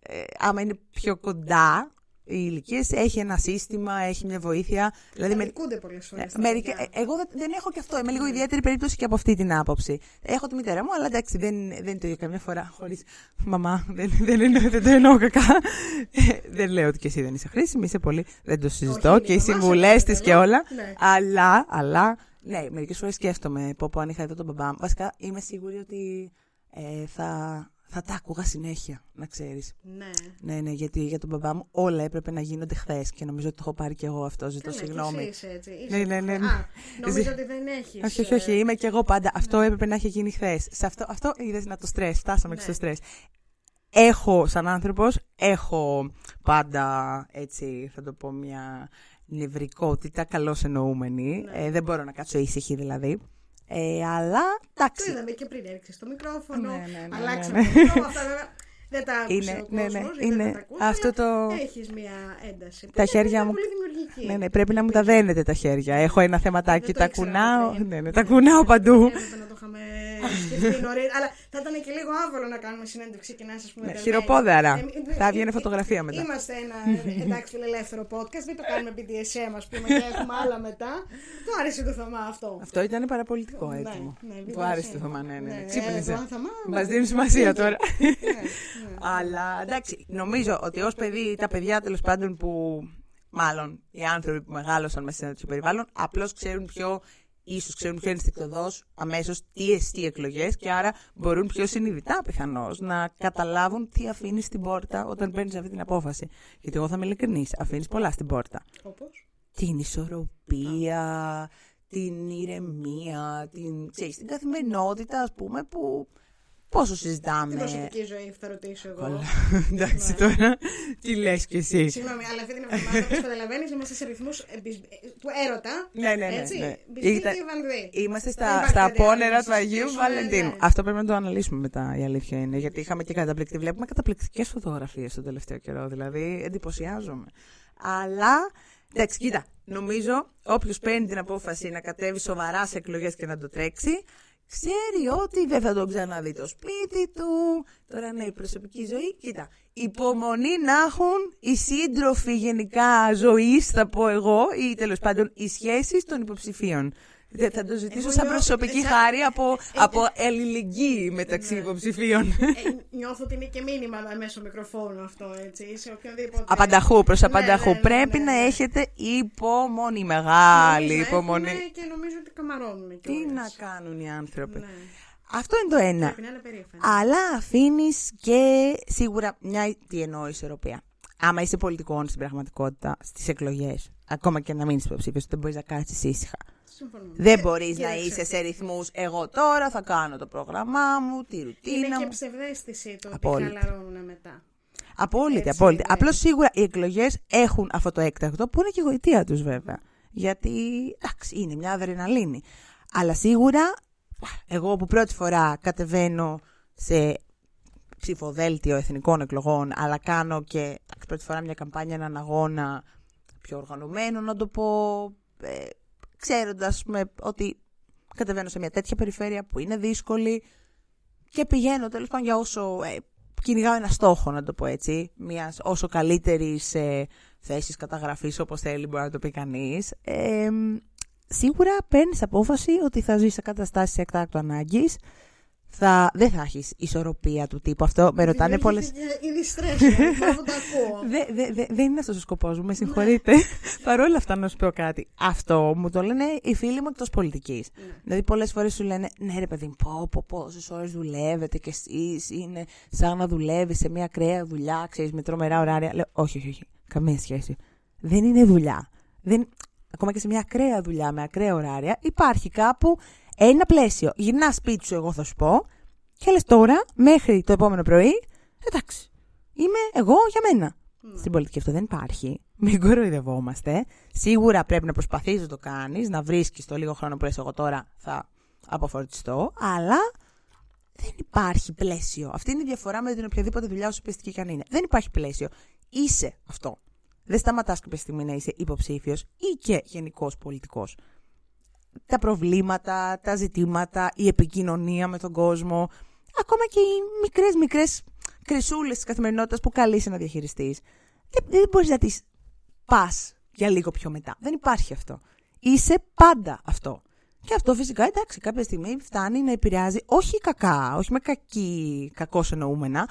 ε, άμα είναι πιο κοντά οι ηλικίες έχει ένα σύστημα, έχει μια βοήθεια. Δηλαδή, με, Αδικούνται πολλές φορές ε, τα μερικά- παιδιά. ε, εγώ δεν, δεν έχω και αυτό. Είμαι λίγο ιδιαίτερη περίπτωση και από αυτή την άποψη. Έχω τη μητέρα μου, αλλά εντάξει, δεν, δεν είναι το ίδιο καμιά φορά χωρίς. Μαμά, δεν, δεν, εννοώ, δεν το εννοώ κακά. Ε, δεν λέω ότι και εσύ δεν είσαι χρήσιμη, είσαι πολύ. Δεν το συζητώ Όχι, και οι είναι η μαμά συμβουλές σε της αυτό, και όλα. ναι. Αλλά, αλλά, ναι, μερικές φορές σκέφτομαι πω, πω αν είχα εδώ τον μπαμπά μου. Βασικά είμαι σίγουρη ότι ε, θα, θα τα άκουγα συνέχεια, να ξέρεις. Ναι. Ναι, ναι, γιατί για τον μπαμπά μου όλα έπρεπε να γίνονται χθες και νομίζω ότι το έχω πάρει και εγώ αυτό. Ζητώ Καλά, και συγγνώμη. εσύ είσαι έτσι. Είσαι- Ναι, ναι, ναι, ναι. Α, νομίζω Ζη- ότι δεν έχεις. Όχι, όχι, όχι. ε, Είμαι και εγώ πάντα. Αυτό έπρεπε να έχει γίνει χθες. Σε αυτό, αυτό είδες να το στρες. Φτάσαμε και Ναι. στο στρες. Έχω, σαν άνθρωπος, έχω πάντα έτσι, θα το πω, μια νευρικότητα καλώς εννοούμενη. Ναι. Ε, δεν μπορώ να κάτσω ήσυχη δηλαδή. Ε, αλλά εντάξει. Το είδαμε και πριν έριξε το μικρόφωνο. Ναι, ναι, ναι, αλλάξαμε ναι, το ναι. μικρόφωνο. Αυτά βέβαια δεν τα άκουσε Είναι- ο ναι, ναι, κόσμος, γιατί είναι δεν τα ακούσει, αυτό αλλά το- Έχεις μια ένταση. που Τα είναι χέρια πάρα μου- Πολύ δημιουργική. Ναι, ναι, πρέπει να μου τα δένετε τα χέρια. Έχω ένα θεματάκι, Δεν το τα ήξερα κουνάω. πριν. Ναι, ναι, τα κουνάω παντού. Έπρεπε να το είχαμε σκεφτεί νωρίτερα. Αλλά θα ήταν και λίγο άβολο να κάνουμε συνέντευξη και να σας πούμε. Ναι, δεν χειροπόδαρα. είναι. Ε, ε, Θα ε, έβγαινε ε, φωτογραφία μετά. Είμαστε ένα εντάξει φιλελεύθερο podcast. Δεν το κάνουμε BDSM, ας πούμε, και έχουμε άλλα μετά. Του άρεσε το Θωμά αυτό. Αυτό ήταν παραπολιτικό Ναι, έτοιμο. ναι, Του BDSM. άρεσε το Θωμά, ναι, ναι. Ναι, ναι. ε, Ξύπνησε. το Θωμά, Μας ναι. δίνει σημασία τώρα. Ναι, ναι. Αλλά εντάξει, νομίζω ότι ως παιδί, τα παιδιά τέλος πάντων που. Μάλλον οι άνθρωποι που μεγάλωσαν μέσα σε ένα τέτοιο περιβάλλον, απλώς ξέρουν πιο. ίσως ξέρουν πιο ενστικτοδός αμέσως τι εστί εκλογές και άρα μπορούν πιο συνειδητά πιθανώς να καταλάβουν τι αφήνεις στην πόρτα όταν παίρνεις αυτή την απόφαση. Γιατί εγώ θα είμαι ειλικρινής, αφήνεις πολλά στην πόρτα. Όπως; Την ισορροπία, την ηρεμία, την, ξέρεις, την καθημερινότητα, ας πούμε, που πόσο συζητάμε; Την προσωπική ζωή θα ρωτήσω εγώ. Όλα. Εντάξει τώρα, τι λες κι εσύ; Συγγνώμη, αλλά αυτή την εβδομάδα, όπως καταλαβαίνεις, είμαστε σε ρυθμούς του έρωτα. Ναι, ναι, ναι, Έτσι. ναι. Μπισκίτι Ήταν- Βανδύ. Είμαστε Δεν στα, υπάρχει στα κάτι άλλο απόνερα να του Αγίου συζητήσουμε, Βαλεντίνου. ναι. Αυτό πρέπει να το αναλύσουμε μετά, η αλήθεια είναι. Γιατί είχαμε και καταπληκτική. Βλέπουμε καταπληκτικές φωτογραφίες τον τελευταίο καιρό. Δηλαδή, εντυπωσιάζομαι. Αλλά Εντάξει, κοίτα. Νομίζω όποιος παίρνει την απόφαση να κατέβει σοβαρά σε εκλογές και να το τρέξει, ξέρει ότι δεν θα τον ξαναδεί το σπίτι του. Τώρα ναι, η προσωπική ζωή. Κοίτα, υπομονή να έχουν οι σύντροφοι γενικά ζωής, θα πω εγώ, ή τέλος πάντων οι σχέσεις των υποψηφίων. Δεν θα το ζητήσω Εγώ σαν νιώθω- προσωπική σαν- χάρη από, από ελληνική μεταξύ υποψηφίων. Ε, νιώθω ότι είναι και μήνυμα μέσω μικροφόνου αυτό, έτσι. Σε οποιονδήποτε. Απανταχού προς Ναι, απανταχού. ναι, ναι, Πρέπει ναι, να ναι. έχετε υπομονή, μεγάλη Νομίζω υπομονή. έχουνε Και νομίζω ότι καμαρώνουν Τι κιόλας. να κάνουν οι άνθρωποι. Ναι. Αυτό είναι το ένα. Πρέπει να είναι περήφανοι. Αλλά αφήνεις και σίγουρα μια. Τι εννοώ ισορροπία. Άμα είσαι πολιτικό στην πραγματικότητα, στις εκλογές, ακόμα και να μην είσαι υποψήφιος, δεν μπορείς να κάτσει ήσυχα. Συμφωνώ. Δεν Και- μπορείς να κοίταξε, είσαι σε ρυθμούς. Εγώ τώρα θα κάνω το πρόγραμμά μου, τη Είναι ρουτίνα και μου. ψευδέστηση το ότι Απόλυτα. χαλαρώνουν μετά. Απόλυτη, Έτσι απόλυτη. είναι. Απλώς σίγουρα οι εκλογές έχουν αυτό το έκτακτο που είναι και η γοητεία τους βέβαια. Γιατί εντάξει, είναι μια αδρεναλίνη. Αλλά σίγουρα εγώ που πρώτη φορά κατεβαίνω σε ψηφοδέλτιο εθνικών εκλογών, αλλά κάνω και εντάξει, πρώτη φορά μια καμπάνια, έναν αγώνα πιο οργανωμένο, να το πω, ε, ξέροντας με, ότι κατεβαίνω σε μια τέτοια περιφέρεια που είναι δύσκολη και πηγαίνω τέλος πάντων για όσο ε, κυνηγάω ένα στόχο, να το πω έτσι, μιας όσο καλύτερης ε, θέσης καταγραφής όπως θέλει μπορεί να το πει κανείς. Ε, σίγουρα παίρνεις απόφαση ότι θα ζεις σε καταστάσεις εκτάκτου ανάγκης, θα, δεν θα έχεις ισορροπία του τύπου. Αυτό με ρωτάνε πολλές... Δημιουργήθηκε Ήδη στρες, δηλαδή, αφού το ακούω. Δε, δε, δε, δεν είναι αυτός ο σκοπός μου, με συγχωρείτε. Παρ' όλα αυτά, να σου πω κάτι. Αυτό μου το λένε οι φίλοι μου εκτός πολιτικής. Δηλαδή, πολλές φορές σου λένε, Ναι, ρε παιδί μου, πω, πω, πόσες ώρες δουλεύετε κι εσείς. Είναι σαν να δουλεύεις σε μια ακραία δουλειά, ξέρεις, με τρομερά ωράρια. Λέω, Όχι, όχι, όχι. Καμία σχέση. Δεν είναι δουλειά. Δεν... Ακόμα και σε μια ακραία δουλειά με ακραία ωράρια, υπάρχει κάπου ένα πλαίσιο. Γυρνά σπίτι σου, εγώ θα σου πω, και λες τώρα, μέχρι το επόμενο πρωί, εντάξει, είμαι εγώ για μένα. Στην πολιτική αυτό δεν υπάρχει. Μην κοροϊδευόμαστε. Σίγουρα πρέπει να προσπαθείς να το κάνεις, να βρίσκεις το λίγο χρόνο που λες εγώ τώρα θα αποφορτιστώ, αλλά δεν υπάρχει πλαίσιο. Αυτή είναι η διαφορά με την οποιαδήποτε δουλειά όσο πιεστική και αν είναι. Δεν υπάρχει πλαίσιο. Είσαι αυτό. Δεν σταματάς κάποια στιγμή να είσαι υποψήφιος ή και γενικός πολιτικός. Τα προβλήματα, τα ζητήματα, η επικοινωνία με τον κόσμο, ακόμα και οι μικρές μικρές κρυσούλες της καθημερινότητας που καλείσαι να διαχειριστείς. Δεν, δεν μπορείς να τις πας για λίγο πιο μετά. Δεν υπάρχει αυτό. Είσαι πάντα αυτό. Και αυτό φυσικά εντάξει, κάποια στιγμή φτάνει να επηρεάζει, όχι κακά, όχι με κακή, κακώς εννοούμενα,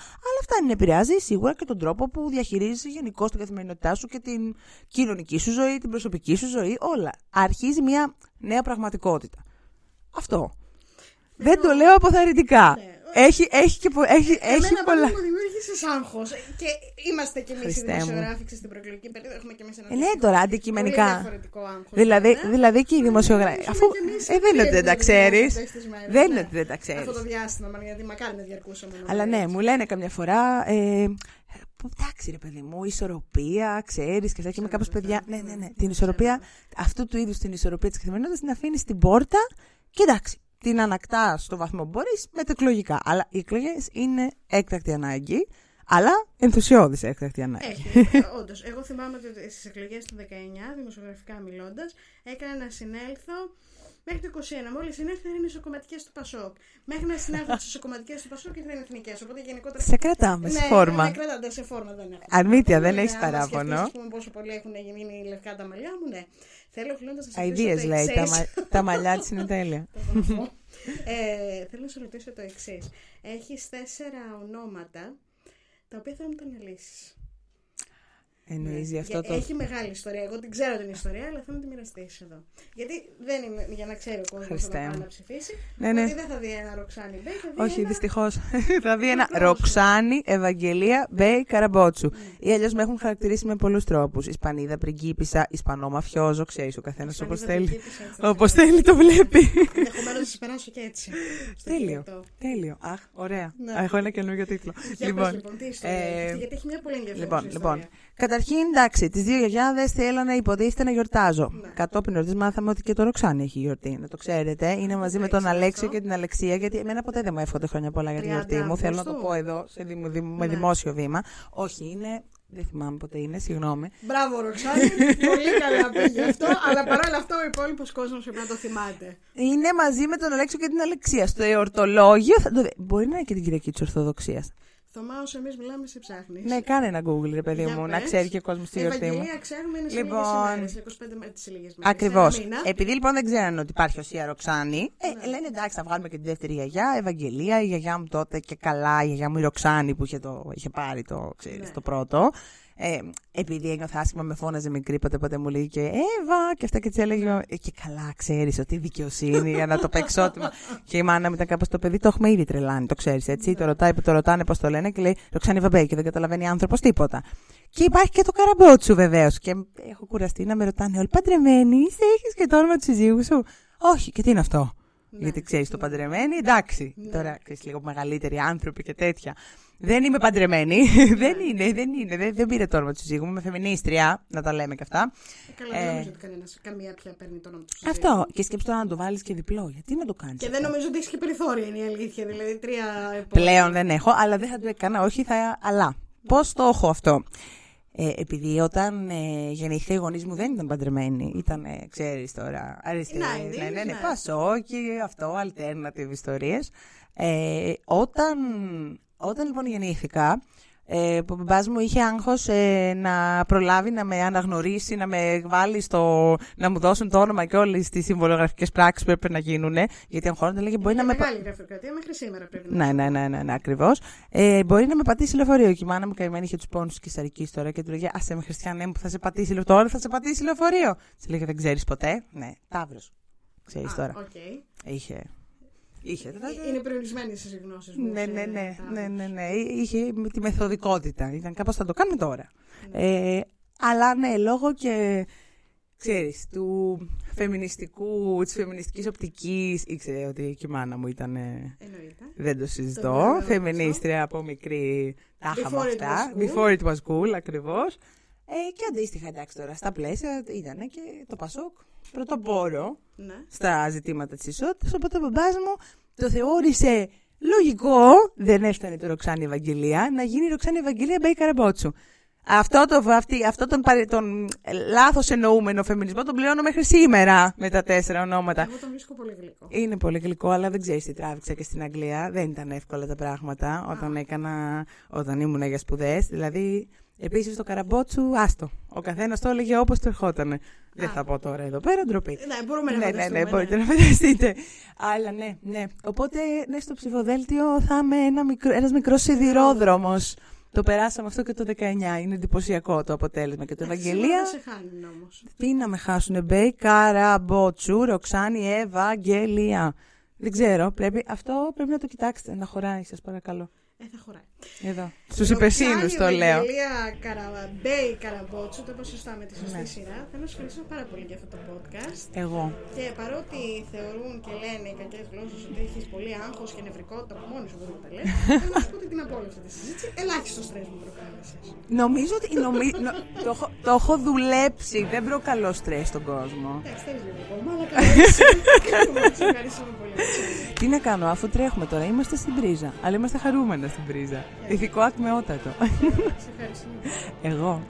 αλλά φτάνει να επηρεάζει σίγουρα και τον τρόπο που διαχειρίζεσαι γενικώ την καθημερινότητά σου και την κοινωνική σου ζωή, την προσωπική σου ζωή, όλα. Αρχίζει μια νέα πραγματικότητα. Αυτό. Δεν το λέω αποθαρρυντικά. Έχει, έχει, και, πο- έχει, έχει Εμένα πολλά. πάντα μου δημιούργησε άγχος. Και είμαστε κι εμείς οι Χριστέ μου. δημοσιογράφοι στην προεκλογική περίοδο. Έχουμε κι εμείς ένα Ε, ναι, αντίστοιχο, τώρα πολύ αντικειμενικά. διαφορετικό άγχος, Δηλαδή, βέβαια. δηλαδή και οι δημοσιογράφοι. Νομίζουμε Αφού. κι εμείς Ε, δεν είναι ότι δεν τα περίεργα ξέρεις. αυτές τις μέρες, Δεν ναι. είναι ότι δεν τα ξέρει. Αυτό το διάστημα, μάλλον, γιατί μακάρι να διαρκούσε μόνο. Αλλά ναι, έτσι. μου λένε καμιά φορά. Ε, που, εντάξει, ρε παιδί μου, ισορροπία, ξέρεις και αυτά. Και είμαι κάπως παιδιά. Ναι, ναι, ναι. Την ισορροπία, αυτού του είδους την ισορροπία της καθημερινότητας την αφήνεις στην πόρτα και εντάξει. Την ανακτάς στο βαθμό που μπορείς μετεκλογικά. Αλλά οι εκλογές είναι έκτακτη ανάγκη, αλλά ενθουσιώδης έκτακτη ανάγκη. Έχει, όντως. Εγώ θυμάμαι ότι στι εκλογές του 19, δημοσιογραφικά μιλώντας, έκανα να συνέλθω μέχρι το 21. Μόλις συνέλθω ήταν οι ισοκομματικέ του Πασόκ. Μέχρι να συνέλθω στις ισοκομματικέ του Πασόκ ήταν εθνικές. Οπότε γενικότερα. Σε κρατάμε σε Ναι, φόρμα. Ναι, κρατάτε σε φόρμα δεν έχω. Αρνήτια, δεν Ναι, έχεις άμα παράπονο. σκεφτείς, ας πούμε, πόσο πολύ έχουν γίνει λευκά τα μαλλιά μου, ναι. Θέλω κλείνοντα να σας Αιδίε λέει. Τα, μα- τα μαλλιά τη είναι τέλεια. ε, θέλω να σε ρωτήσω το εξής. Έχεις τέσσερα ονόματα τα οποία θέλω να τα αναλύσεις. Εννοείς γι' αυτό το. Έχει μεγάλη ιστορία. Εγώ την ξέρω την ιστορία, αλλά θέλω να τη μοιραστείς εδώ. Γιατί δεν είναι για να ξέρει ο κόσμος Χριστέ θα πάει μου. να ψηφίσει. Ναι, ναι. Ότι δεν θα δει ένα Ρωξάνη Μπέη, θα δει Όχι, ένα... δυστυχώς. θα δει ένα Απλώς. Ρωξάνη Ευαγγελία Μπέη Καραμπότσου. Ή αλλιώς με έχουν χαρακτηρίσει με πολλούς τρόπους. Ισπανίδα πριγκίπισσα, Ισπανό μαφιόζο, ξέρεις ο καθένας όπως Ισπανίδα θέλει. πριγκίπισσα, έτσι θα Όπως το θέλει το βλέπει. Ενδεχομένως να σα περάσω και έτσι. στο Τέλειο. κινητό. Τέλειο. Αχ, ωραία. Ναι. Έχω ένα καινούριο τίτλο. Για πες, λοιπόν, τι ιστορία έχεις ε, αυτή, γιατί έχει μια πολύ ενδιαφέρουσα Λοιπόν, ιστορία. λοιπόν. Καταρχήν, εντάξει, τις δύο γιαγιάδες θέλανε υποτίθεται να γιορτάζω. Ναι. Κατόπιν εορτή μάθαμε ότι και το Ροξάνι έχει γιορτή. Να το ξέρετε. Είναι μαζί με τον ήξερα Αλέξιο αυτό. και την Αλεξία. Γιατί εμένα ποτέ δεν μου εύχονται χρόνια πολλά για τη 30 γιορτή μου. Θέλω να το Αυγούστου. πω εδώ σε δημο- δημο- με Ναι. δημόσιο βήμα. Όχι, είναι Δεν θυμάμαι ποτέ είναι, συγγνώμη. Μπράβο, Ροξάνη. Πολύ καλά πήγε αυτό. Αλλά παρόλα αυτό ο υπόλοιπος κόσμος πρέπει να το θυμάται. Είναι μαζί με τον Αλέξο και την Αλεξία. Στο εορτολόγιο. Θα το... δει- Μπορεί να είναι και την Κυριακή της Ορθοδοξίας. Θωμά, όσο εμείς μιλάμε, σε ψάχνεις. Ναι, κάνε ένα Google, ρε παιδί Για μου, να πες. ξέρει και ο κόσμος τη γιορτή μου. Ευαγγελία ξέρουμε είναι σε Λοιπόν, λίγες ημέρες, σε 25 μέρες, σε λίγες μέρες. Ακριβώς. Σε ένα μήνα. Επειδή λοιπόν δεν ξέρανε ότι υπάρχει ο Σία Ροξάνη, ε, λένε εντάξει, θα βγάλουμε και τη δεύτερη γιαγιά, Ευαγγελία, η γιαγιά μου τότε και καλά, η γιαγιά μου η Ροξάνη που είχε, το, είχε πάρει το, ξέρεις, το πρώτο. Ε, επειδή ένιωθα άσχημα, με φώναζε μικρή, ποτέ ποτέ μου λέει και Εύα και αυτά και της έλεγε. «Ε, και καλά, ξέρεις ότι δικαιοσύνη για να το παίξω. και η μάνα μου ήταν κάπως το παιδί, το έχουμε ήδη τρελάνει, το ξέρεις έτσι. Το ρωτάει που το ρωτάνε πώς το λένε και λέει Ροξάνη Βαμπέ και δεν καταλαβαίνει άνθρωπος τίποτα. Και υπάρχει και το καραμπότσου βεβαίως. Και έχω κουραστεί να με ρωτάνε όλοι παντρεμένοι, είσαι, έχεις και το όνομα του συζύγου σου; Όχι, και τι είναι αυτό; Γιατί ξέρεις το παντρεμένη, εντάξει. Τώρα ξέρεις λίγο μεγαλύτεροι άνθρωποι και τέτοια. Δεν είμαι παντρεμένη. δεν είναι, δεν είναι. Δεν, δεν πήρε το όνομα τους συζύγου μου. Είμαι φεμινίστρια, να τα λέμε και αυτά. Ε, Καλά, δεν νομίζω ότι κανένας, καμία πια παίρνει το όνομα τους συζύγου. Αυτό. Και σκέψτε τώρα να το βάλεις και διπλό. Γιατί να το κάνεις. Και δεν νομίζω ότι έχεις και περιθώρια, είναι η αλήθεια. Δηλαδή, τρία επόμενα. Πλέον δεν έχω, αλλά δεν θα το έκανα. Όχι, θα. Αλλά. Πώς το έχω αυτό; Ε, επειδή όταν ε, γεννηθεί οι γονείς μου δεν ήταν παντρεμένοι. Ήταν, ε, ξέρεις τώρα, αριστεροί. Νάιντι, Ναι, ναι, ναι, ναι. Πασόκι, αυτό, alternative ιστορίες. Ε, όταν, όταν λοιπόν γεννήθηκα, ε, που ο μπαμπάς μου είχε άγχος ε, να προλάβει να με αναγνωρίσει, να με βάλει στο. να μου δώσουν το όνομα και όλες τις συμβολογραφικές πράξεις που έπρεπε να γίνουν. Γιατί αγχώνονταν, λέγε μπορεί να Είναι με. πα- μεγάλη γραφειοκρατία μέχρι σήμερα πρέπει να ναι, ναι, ναι, ναι, ναι ακριβώς. Ε, μπορεί να με πατήσει λεωφορείο. Και η μάνα μου καημένη είχε τους πόνους της Κυσαρική τώρα και του λέγε Α με Χριστιανέ μου που θα σε πατήσει λεωφορείο. Τώρα θα σε πατήσει λεωφορείο. Της λέγε Δεν ξέρεις ποτέ. Ναι, Ταύρος. Ξέρεις Α, τώρα. οκ. Είχε. Είχε. Ε, Είναι περιορισμένε οι γνώσει μου. Ναι, σε ναι, ναι, τα- ναι, ναι, ναι. Είχε με τη μεθοδικότητα. Ήταν κάπως θα το κάνουμε τώρα. Ε, αλλά ναι, λόγω και, ξέρεις, του φεμινιστικού, της φεμινιστικής οπτικής, ήξερε ότι και η μάνα μου ήταν, ε, Εννοείται. δεν το Το συζητώ, βεβαίως φεμινίστρια από μικρή, τα είχαμε Before it αυτά. was cool. Before it was cool, ακριβώς. Ε, και αντίστοιχα, εντάξει τώρα, στα πλαίσια ήταν και το Πασόκ πρωτοπόρο Ναι. στα ζητήματα της ισότητας, οπότε ο μπαμπάς μου το θεώρησε λογικό, δεν έφτανε το Ρωξάνη Ευαγγελία, να γίνει η Ρωξάνη Ευαγγελία Μπέη Καραμπότσου. Αυτό, το, αυτή, αυτό τον, παρε- τον ε, λάθος εννοούμενο φεμινισμό τον πληρώνω μέχρι σήμερα με τα τέσσερα ονόματα. Εγώ τον βρίσκω πολύ γλυκό. Είναι πολύ γλυκό, αλλά δεν ξέρεις τι τράβηξα και στην Αγγλία. Δεν ήταν εύκολα τα πράγματα όταν έκανα, όταν ήμουν για σπουδές. Δηλαδή, επίσης το καραμπότσου, άστο. Ο καθένας το έλεγε όπως του ερχόταν. Δεν θα πω τώρα εδώ πέρα, ντροπή. Ναι, μπορούμε να ναι, ναι, φανταστούμε, ναι, μπορείτε να φανταστείτε. Αλλά ναι, ναι. Οπότε, ναι, στο ψηφοδέλτιο θα είμαι ένα μικρό, ένας μικρός σιδηρόδρομος. Το περάσαμε αυτό και το 19. Είναι εντυπωσιακό το αποτέλεσμα. Και το Σίγουρα Ευαγγελία. Δεν σε χάνουν όμως. Τι να με χάσουνε, Μπέη, Καραμπότσου, Ρωξάνη, Ευαγγελία. Δεν ξέρω, πρέπει, αυτό πρέπει να το κοιτάξετε, να χωράει, σας παρακαλώ. Ε, θα χωράει. Εδώ. Στους υπευθύνους το λέω. Η Ευαγγελία Καραμπέη Καραμπότσου, το είπα σωστά με τη σωστή Ναι. σειρά. Θέλω να σε ευχαριστώ πάρα πολύ για αυτό το podcast. Εγώ. Και παρότι θεωρούν και λένε οι κακές γλώσσες ότι έχεις πολύ άγχος και νευρικότητα που μόνη σου μπορεί να τα λε, θέλω να σου πω ότι την απόλαυσα τη συζήτηση. Ελάχιστο στρες μου προκάλεσε. Νομίζω ότι νομι... νο- το, έχω, το έχω δουλέψει. Δεν προκαλώ στρες στον κόσμο. Εντάξει, θέλεις λίγο ακόμα, αλλά καλά. είσαι. Σε ευχαριστούμε πολύ. Μαρτσέλη. Τι να κάνω, αφού τρέχουμε τώρα, είμαστε στην πρίζα. Αλλά είμαστε χαρούμενα στην πρίζα. Ηθικό ακμεότατο. Σε ευχαριστούμε. Εγώ.